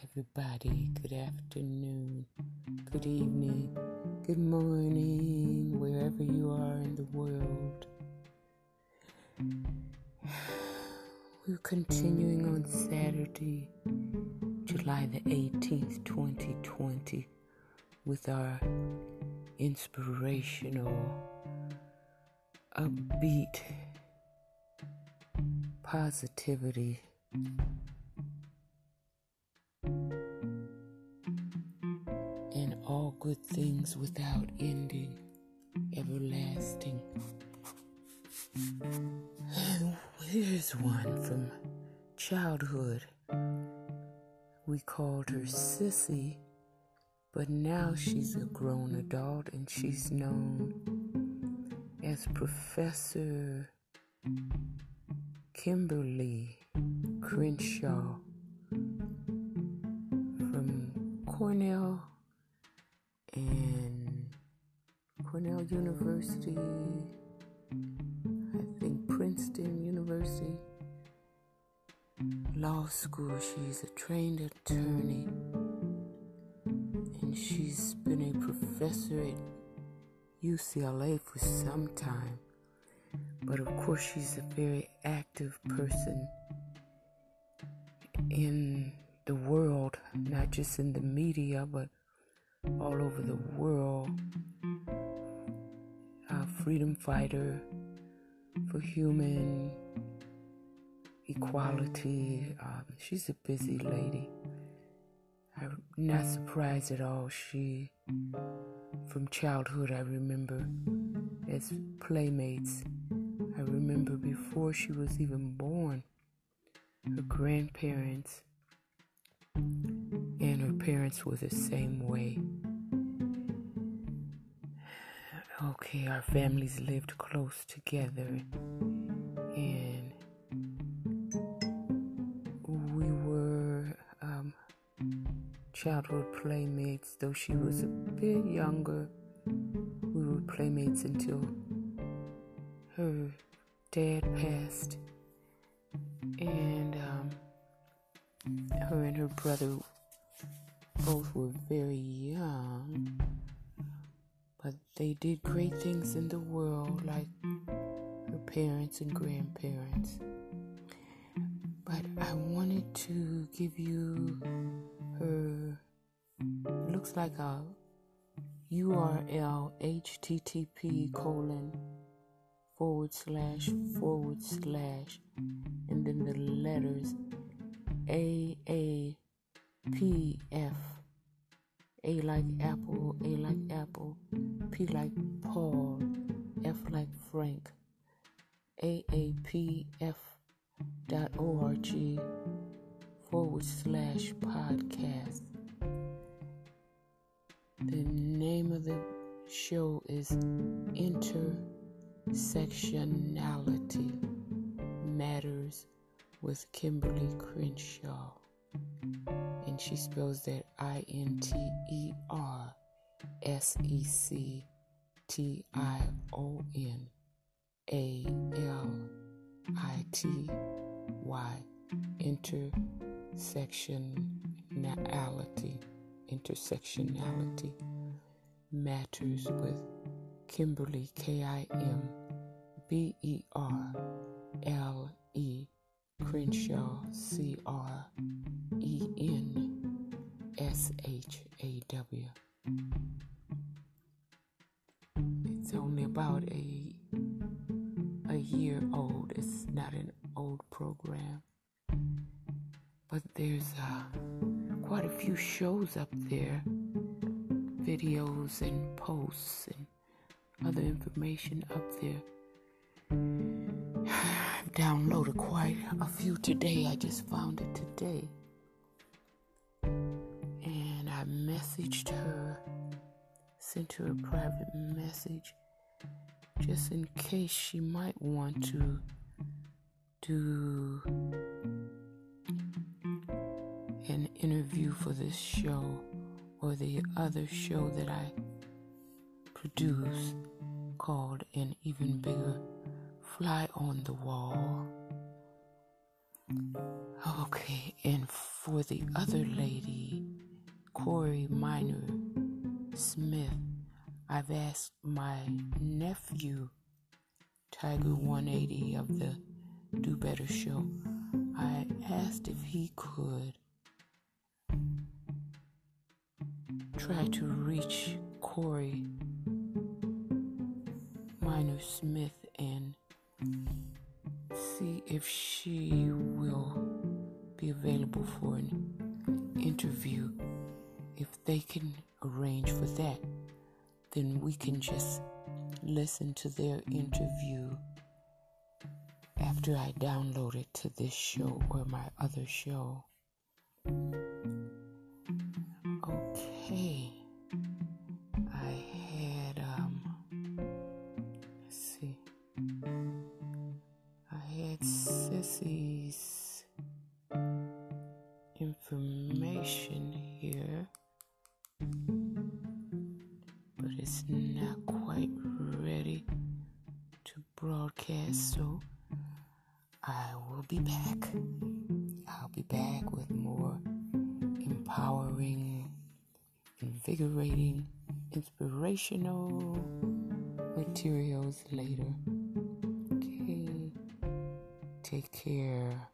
everybody. Good afternoon, good evening, good morning, wherever you are in the world. We're continuing on Saturday, July the 18th, 2020, with our inspirational, upbeat positivity good things without ending, everlasting. Here's one from childhood. We called her Sissy, but now she's a grown adult and she's known as Professor Kimberlé Crenshaw from Cornell and Cornell University, I think Princeton University Law School. She's a trained attorney and she's been a professor at UCLA for some time. But of course, she's a very active person in the world, not just in the media, but all over the world. A freedom fighter for human equality. Um, she's a busy lady. I'm not surprised at all. She, from childhood, I remember as playmates. I remember before she was even born, her grandparents and her parents were the same way. Okay, our families lived close together and we were um, childhood playmates, though she was a bit younger. We were playmates until her dad passed and um, her and her brother both were very young, but they did great things in the world, like her parents and grandparents. But I wanted to give you her, looks like a URL http colon forward slash forward slash and then the letters A A like apple, A like apple, P like Paul, F like Frank, AAPF dot org forward slash podcast. The name of the show is Intersectionality Matters with Kimberlé Crenshaw. And she spells that I N T E R S E C T I O N A L I T Y. Intersectionality. Intersectionality matters with Kimberlé, K I M B E R L E Crenshaw, C R E N W. It's only about a a year old. It's not an old program, but there's uh, quite a few shows up there, videos and posts and other information up there. I've downloaded quite a few today. I just found it today. Messaged her, sent her a private message just in case she might want to do an interview for this show or the other show that I produce called An Even Bigger Fly on the Wall. Okay, and for the other lady, Corey Minor Smith, I've asked my nephew, Tiger 180 of the Do Better show, I asked if he could try to reach Corey Minor Smith and see if she will be available for an interview. They can arrange for that, then we can just listen to their interview after I download it to this show or my other show. Okay. I had um let's see. I had Sissy's broadcast, so I will be back. I'll be back with more empowering, invigorating, inspirational materials later. Okay. Take care.